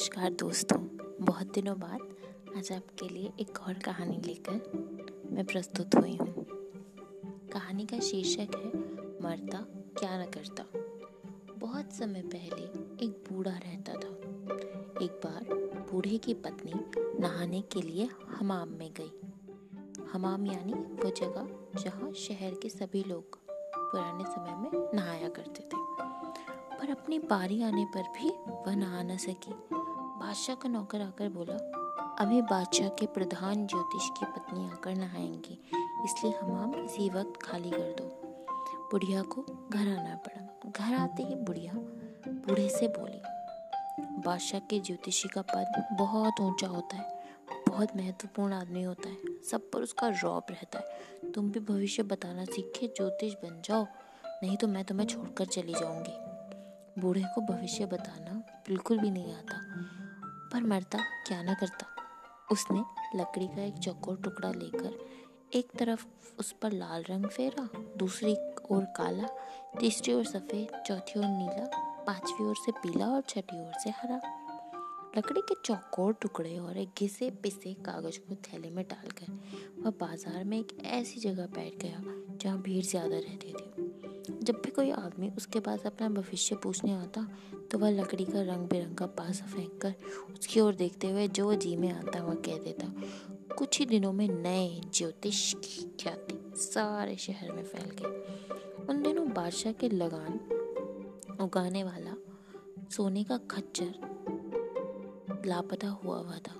नमस्कार दोस्तों, बहुत दिनों बाद आज आपके लिए एक और कहानी लेकर मैं प्रस्तुत हुई हूँ। कहानी का शीर्षक है, मरता क्या न करता। बहुत समय पहले एक बूढ़ा रहता था। एक बार बूढ़े की पत्नी नहाने के लिए हमाम में गई। हमाम यानी वो जगह जहाँ शहर के सभी लोग पुराने समय में नहाया करते थे। पर अपनी बारी आने पर भी वह नहा न सकी। बादशाह का नौकर आकर बोला, अभी बादशाह के प्रधान ज्योतिष की पत्नी आकर नहाएँगी, इसलिए हमाम इसी वक्त खाली कर दो। बुढ़िया को घर आना पड़ा। घर आते ही बुढ़िया बूढ़े से बोली, बादशाह के ज्योतिषी का पद बहुत ऊँचा होता है, बहुत महत्वपूर्ण आदमी होता है, सब पर उसका रौब रहता है। तुम भी भविष्य बताना सीखे, ज्योतिष बन जाओ, नहीं तो मैं तुम्हें छोड़कर चली जाऊँगी। बूढ़े को भविष्य बताना बिल्कुल भी नहीं आता। पर मरता क्या ना करता। उसने लकड़ी का एक चौकोर टुकड़ा लेकर एक तरफ़ उस पर लाल रंग फेरा, दूसरी ओर काला, तीसरी ओर सफ़ेद, चौथी ओर नीला, पांचवी ओर से पीला और छठी ओर से हरा। लकड़ी के चौकोर टुकड़े और एक घिसे पिसे कागज़ को थैले में डालकर वह बाज़ार में एक ऐसी जगह बैठ गया जहाँ भीड़ ज़्यादा रहती थी। जब भी कोई आदमी उसके पास अपना भविष्य पूछने आता तो वह लकड़ी का रंग बिरंगा पासा फेंक कर उसकी ओर देखते हुए जो जी में आता, वह कह देता, कुछ ही दिनों में नए ज्योतिष की ख्याति सारे शहर में फैल गई। उन दिनों बादशाह के लगान उगाने वाला सोने का खच्चर लापता हुआ हुआ था।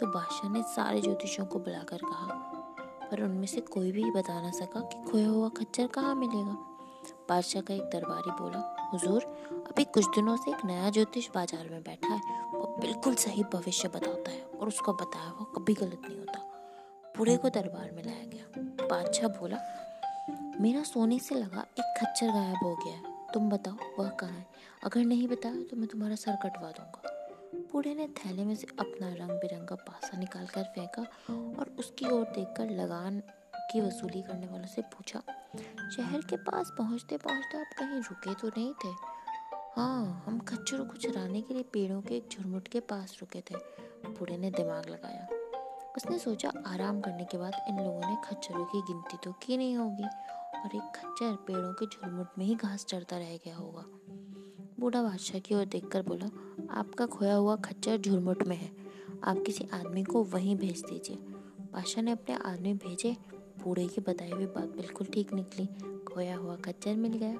तो बादशाह ने सारे ज्योतिषों को बुलाकर कहा, पर उनमें से कोई भी बता ना सका कि खोया हुआ खच्चर कहाँ मिलेगा। बादशाह का एक दरबारी बोला, हुजूर, अभी कुछ दिनों से एक नया ज्योतिष बाज़ार में बैठा है। वो बिल्कुल सही भविष्य बताता है और उसका बताया हुआ कभी गलत नहीं होता। बूढ़े को दरबार में लाया गया। बादशाह बोला, मेरा सोने से लगा एक खच्चर गायब हो गया है। तुम बताओ, वह कहाँ है? अगर नहीं बताया तो मैं तुम्हारा सर कटवा दूँगा। बूढ़े ने थैले में से अपना रंग बिरंगा पासा निकाल कर फेंका और उसकी ओर देखकर लगान की वसूली करने वालों से पूछा, शहर के पास पहुँचते पहुँचते आप कहीं रुके तो नहीं थे? हाँ हम खच्चरों को चराने के लिए पेड़ों के एक झुरमुट के पास रुके थे, बूढ़े ने दिमाग लगाया। उसने सोचा, आराम करने के बाद इन लोगों ने खच्चरों की गिनती तो की नहीं होगी और एक खच्चर पेड़ों के झुरमुट में ही घास चढ़ता रह गया होगा। बूढ़ा बादशाह की ओर देखकर बोला, आपका खोया हुआ खच्चर झुरमुट में है। आप किसी आदमी को वहीं भेज दीजिए। बादशाह ने अपने आदमी भेजे बूढ़े की बताई हुई बात बिल्कुल ठीक निकली। खोया हुआ खच्चर मिल गया।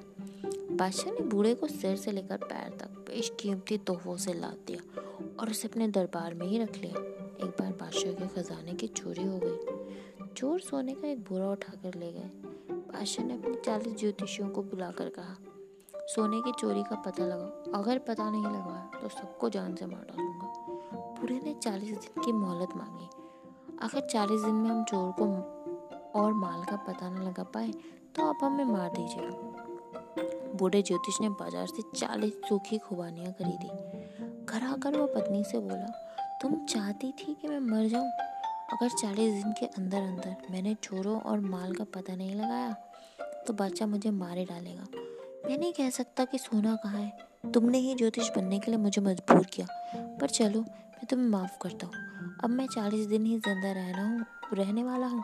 बादशाह ने बूढ़े को सिर से लेकर पैर तक बेशकीमती तोहफों से लाद दिया और उसे अपने दरबार में ही रख लिया। एक बार बादशाह के खजाने की चोरी हो गई। चोर सोने का एक बोरा उठाकर ले गए। बादशाह ने अपने चालीस ज्योतिषियों को बुलाकर कहा, सोने की चोरी का पता लगाओ। अगर पता नहीं लगाया तो सबको जान से मार डालूँगा। बूढ़े ने चालीस दिन की मोहलत मांगी। अगर चालीस दिन में हम चोर को और माल का पता न लगा पाए तो आप हमें मार दीजिएगा बूढ़े ज्योतिष ने बाज़ार से चालीस सूखी खुबानियाँ खरीदी। घर आकर वो पत्नी से बोला, तुम चाहती थी कि मैं मर जाऊँ? अगर चालीस दिन के अंदर अंदर मैंने चोरों और माल का पता नहीं लगाया तो बादशाह मुझे मारे डालेगा। मैं नहीं कह सकता कि सोना कहाँ है। तुमने ही ज्योतिष बनने के लिए मुझे मजबूर किया। पर चलो, मैं तुम्हें माफ़ करता हूँ। अब मैं चालीस दिन ही ज़िंदा रहना हूँ, रहने वाला हूँ।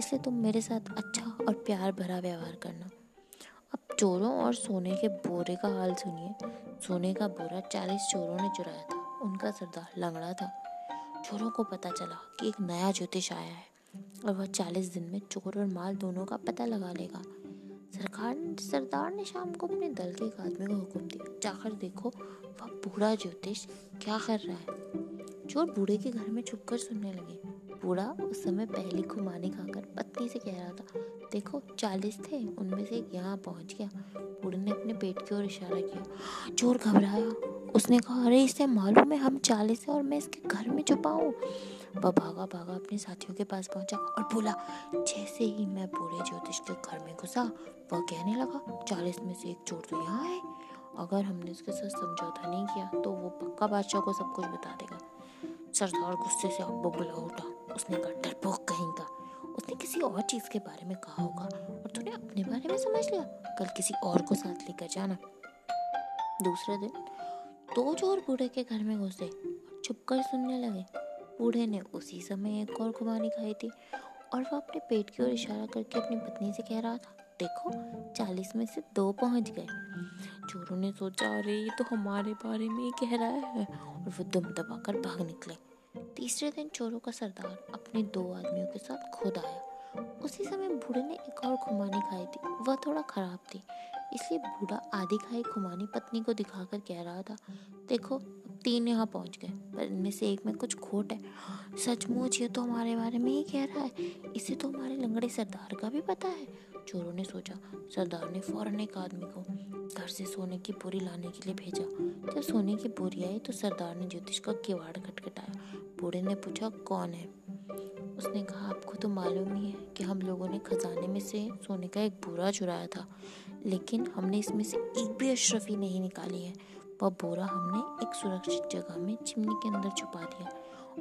इसलिए तुम मेरे साथ अच्छा और प्यार भरा व्यवहार करना। अब चोरों और सोने के बोरे का हाल सुनिए। सोने का बोरा चालीस चोरों ने चुराया था। उनका सरदार लंगड़ा था। चोरों को पता चला कि एक नया ज्योतिष आया है और वह चालीस दिन में चोर और माल दोनों का पता लगा लेगा। सरकार सरदार ने शाम को अपने दल के एक आदमी को हुक्म दिया। जाकर देखो, वह बूढ़ा ज्योतिष क्या कर रहा है। चोर बूढ़े के घर में छुपकर सुनने लगे। बूढ़ा उस समय पहली खुमानी खाकर पत्नी से कह रहा था, देखो, चालीस थे, उनमें से एक यहाँ पहुँच गया। बूढ़े ने अपने पेट की ओर इशारा किया चोर घबराया। उसने कहा, अरे, इसे मालूम है, हम चालीस है और मैं इसके घर में छुपाऊँ वह भागा भागा अपने साथियों के पास पहुँचा और बोला, जैसे ही मैं बूढ़े ज्योतिष के घर में घुसा, वह कहने लगा, चालीस में से एक चोर तो यहाँ है। अगर हमने उसके साथ समझौता नहीं किया तो वो पक्का बादशाह को सब कुछ बता देगा। सरदार गुस्से से अब बुला उठा। उसने कहा डरपोक कहीं का। उसने किसी और चीज़ के बारे में कहा होगा और तूने अपने बारे में समझ लिया। कल किसी और को साथ लेकर जाना। दूसरे दिन दो चोर बूढ़े के घर में घुसे छुप कर सुनने लगे। बूढ़े ने उसी समय एक और खुमानी खाई थी और वह अपने पेट की ओर इशारा करके अपनी पत्नी से कह रहा था, देखो, चालीस में से दो पहुँच गए। चोरों ने सोचा, अरे, ये तो हमारे बारे में ही कह रहा है। और वो दुम दबाकर भाग निकले। तीसरे दिन चोरों का सरदार अपने दो आदमियों के साथ खुद आया। उसी समय बूढ़े ने एक और खुमानी खाई थी। वह थोड़ा खराब थी, इसलिए बूढ़ा आधी खाई खुमानी पत्नी को दिखाकर कह रहा था, देखो तीन यहाँ पहुँच गए, पर इनमें से एक में कुछ खोट है। सचमुच ये तो हमारे बारे में ही कह रहा है। इसे तो हमारे लंगड़े सरदार का भी पता है। चोरों ने सोचा, सरदार ने फ़ौरन एक आदमी को घर से सोने की बोरी लाने के लिए भेजा। जब सोने की बोरी आई तो सरदार ने ज्योतिष का किवाड़ खटखटाया। बूढ़े ने पूछा, कौन है? उसने कहा, आपको तो मालूम ही है कि हम लोगों ने खजाने में से सोने का एक बोरा चुराया था, लेकिन हमने इसमें से एक भी अशरफी नहीं निकाली है। वह बोरा हमने एक सुरक्षित जगह में चिमनी के अंदर छुपा दिया।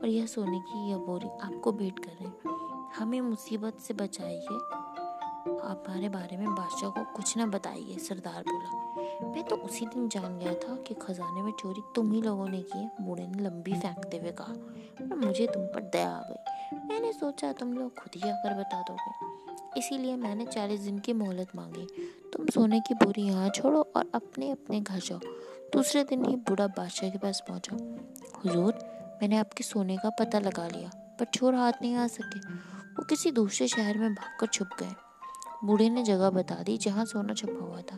और यह सोने की यह बोरी आपको भेंट कर। रहे हमें मुसीबत से बचाइए। आप हमारे बारे में बादशाह को कुछ ना बताइए, सरदार बोला। मैं तो उसी दिन जान गया था कि खजाने में चोरी तुम ही लोगों ने की है, बूढ़े ने लंबी फेंकते हुए कहा। मुझे तुम पर दया आ गई। मैंने सोचा तुम लोग खुद ही आकर बता दोगे। इसीलिए मैंने चालीस दिन की मोहलत मांगी। तुम सोने की बोरी यहाँ छोड़ो और अपने अपने घर जाओ। दूसरे दिन ही बूढ़ा बादशाह के पास पहुँचा। हुजूर, मैंने आपके सोने का पता लगा लिया, पर चोर हाथ नहीं आ सके। वो किसी दूसरे शहर में भागकर छुप गए। बूढ़े ने जगह बता दी जहाँ सोना छुपा हुआ था।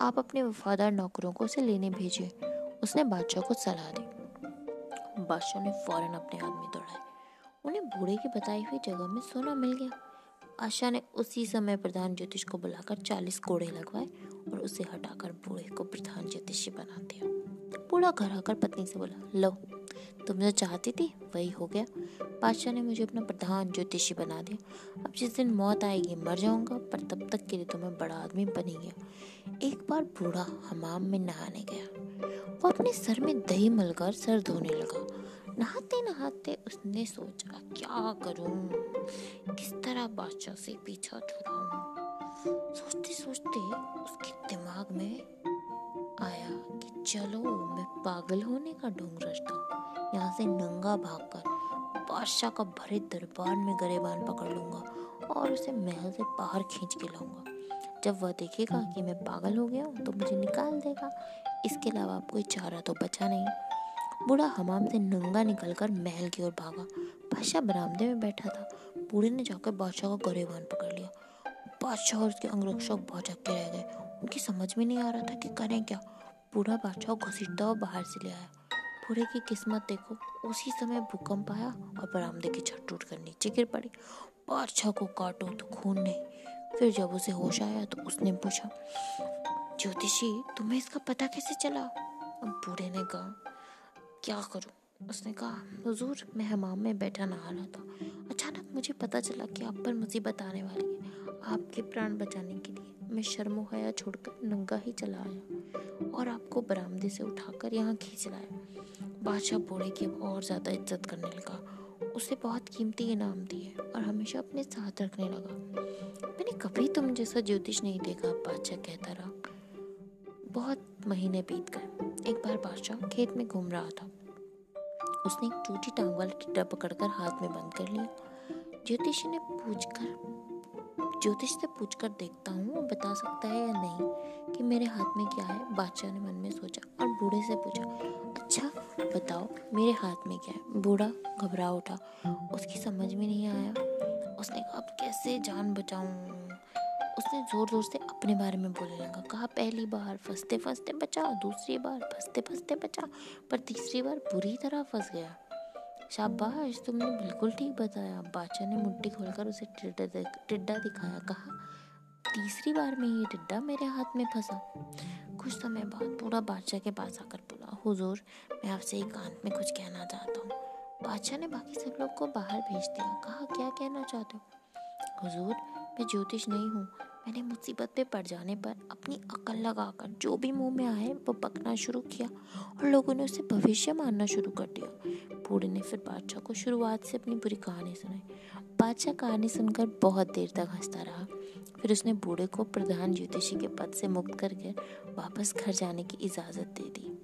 आप अपने वफादार नौकरों को उसे लेने भेजिए। उसने बादशाह को सलाह दी। बादशाह ने फ़ौरन अपने आदमी दौड़ाए उन्हें बूढ़े की बताई हुई जगह में सोना मिल गया। आशा ने उसी समय प्रधान ज्योतिष को बुलाकर चालीस कोड़े लगवाए और उसे हटाकर बूढ़े को प्रधान ज्योतिषी बना दिया। बूढ़ा घर आकर पत्नी से बोला, लो तुम जो चाहती थी, वही हो गया। बादशाह ने मुझे अपना प्रधान ज्योतिषी बना दिया। अब जिस दिन मौत आएगी, मर जाऊँगा, पर तब तक के लिए तो मैं बड़ा आदमी बनी गया। एक बार बूढ़ा हमाम में नहाने गया। वो अपने सर में दही मलकर सर धोने लगा। नहाते नहाते उसने सोचा, क्या करूँ? किस तरह बादशाह से पीछा छुड़ाऊं? सोचते सोचते उसके दिमाग में आया कि चलो, मैं पागल होने का ढोंग रचता हूँ यहाँ से नंगा भागकर बादशाह का भरे दरबार में गरेबान पकड़ लूँगा और उसे महल से बाहर खींच के लाऊँगा। जब वह देखेगा कि मैं पागल हो गया हूँ तो मुझे निकाल देगा। इसके अलावा कोई चारा तो बचा नहीं। बूढ़ा हमाम से नंगा निकलकर महल की ओर भागा। बादशाह बरामदे में बैठा था। बूढ़े ने जाकर बादशाह का गरेबान पकड़ लिया। बादशाह और उसके अंगरक्षक बहुत के रह गए। उनकी समझ में नहीं आ रहा था कि करें क्या। बूढ़ा बादशाह घसीटता हुआ बाहर से ले आया। बूढ़े की किस्मत देखो। उसी समय भूकंप आया और बरामदे की छत टूट कर नीचे गिर पड़ी। बादशाह को काटो तो खून नहीं। फिर जब उसे होश आया तो उसने पूछा, ज्योतिषी, तुम्हें इसका पता कैसे चला? बूढ़े ने कहा क्या करूँ? उसने कहा, हजूर, मैं हमाम में बैठा नहा रहा था। अचानक मुझे पता चला कि आप पर मुसीबत आने वाली है, आपके प्राण बचाने के लिए। मैं शर्मो हया छोड़कर नंगा ही चला आया और आपको बरामदे से उठाकर यहाँ खींच लाया। बादशाह बूढ़े की और ज़्यादा इज़्ज़त करने लगा। उसे बहुत कीमती इनाम दिए और हमेशा अपने साथ रखने लगा। मैंने कभी तुम जैसा ज्योतिष नहीं देखा बादशाह कहता रहा। बहुत महीने बीत गए। एक बार बादशाह खेत में घूम रहा था। उसने एक टूटी टांग वाला टिड्डा पकड़कर हाथ में बंद कर लिया। ज्योतिषी ने पूछकर, ज्योतिष से पूछकर देखता हूँ, वो बता सकता है या नहीं कि मेरे हाथ में क्या है। बादशाह ने मन में सोचा और बूढ़े से पूछा अच्छा बताओ, मेरे हाथ में क्या है? बूढ़ा घबरा उठा। उसकी समझ में नहीं आया। उसने कहा, अब कैसे जान बचाऊं? उसने ज़ोर ज़ोर से अपने बारे में बोलने लगा। कहा, पहली बार फंसते फंसते बचा, दूसरी बार फंसते फंसते बचा, पर तीसरी बार बुरी तरह फंस गया। शाबाश, तुमने बिल्कुल ठीक बताया। बादशाह ने मुट्ठी खोलकर उसे टिड्डा दिखाया। कहा, तीसरी बार में ये टिड्डा मेरे हाथ में फंसा। कुछ समय बाद बूढ़ा बादशाह के पास आकर बोला, हुजूर, मैं आपसे एकांत में कुछ कहना चाहता हूँ। बादशाह ने बाकी सब लोग को बाहर भेज दिया। कहा, क्या कहना चाहते हो? हुजूर मैं ज्योतिष नहीं हूँ। मैंने मुसीबत पे पड़ जाने पर अपनी अकल लगाकर जो भी मुँह में आए वो पकना शुरू किया और लोगों ने उसे भविष्य मानना शुरू कर दिया। बूढ़े ने फिर बादशाह को शुरुआत से अपनी बुरी कहानी सुनाई। बादशाह कहानी सुनकर बहुत देर तक हंसता रहा। फिर उसने बूढ़े को प्रधान ज्योतिषी के पद से मुक्त करके वापस घर जाने की इजाज़त दे दी।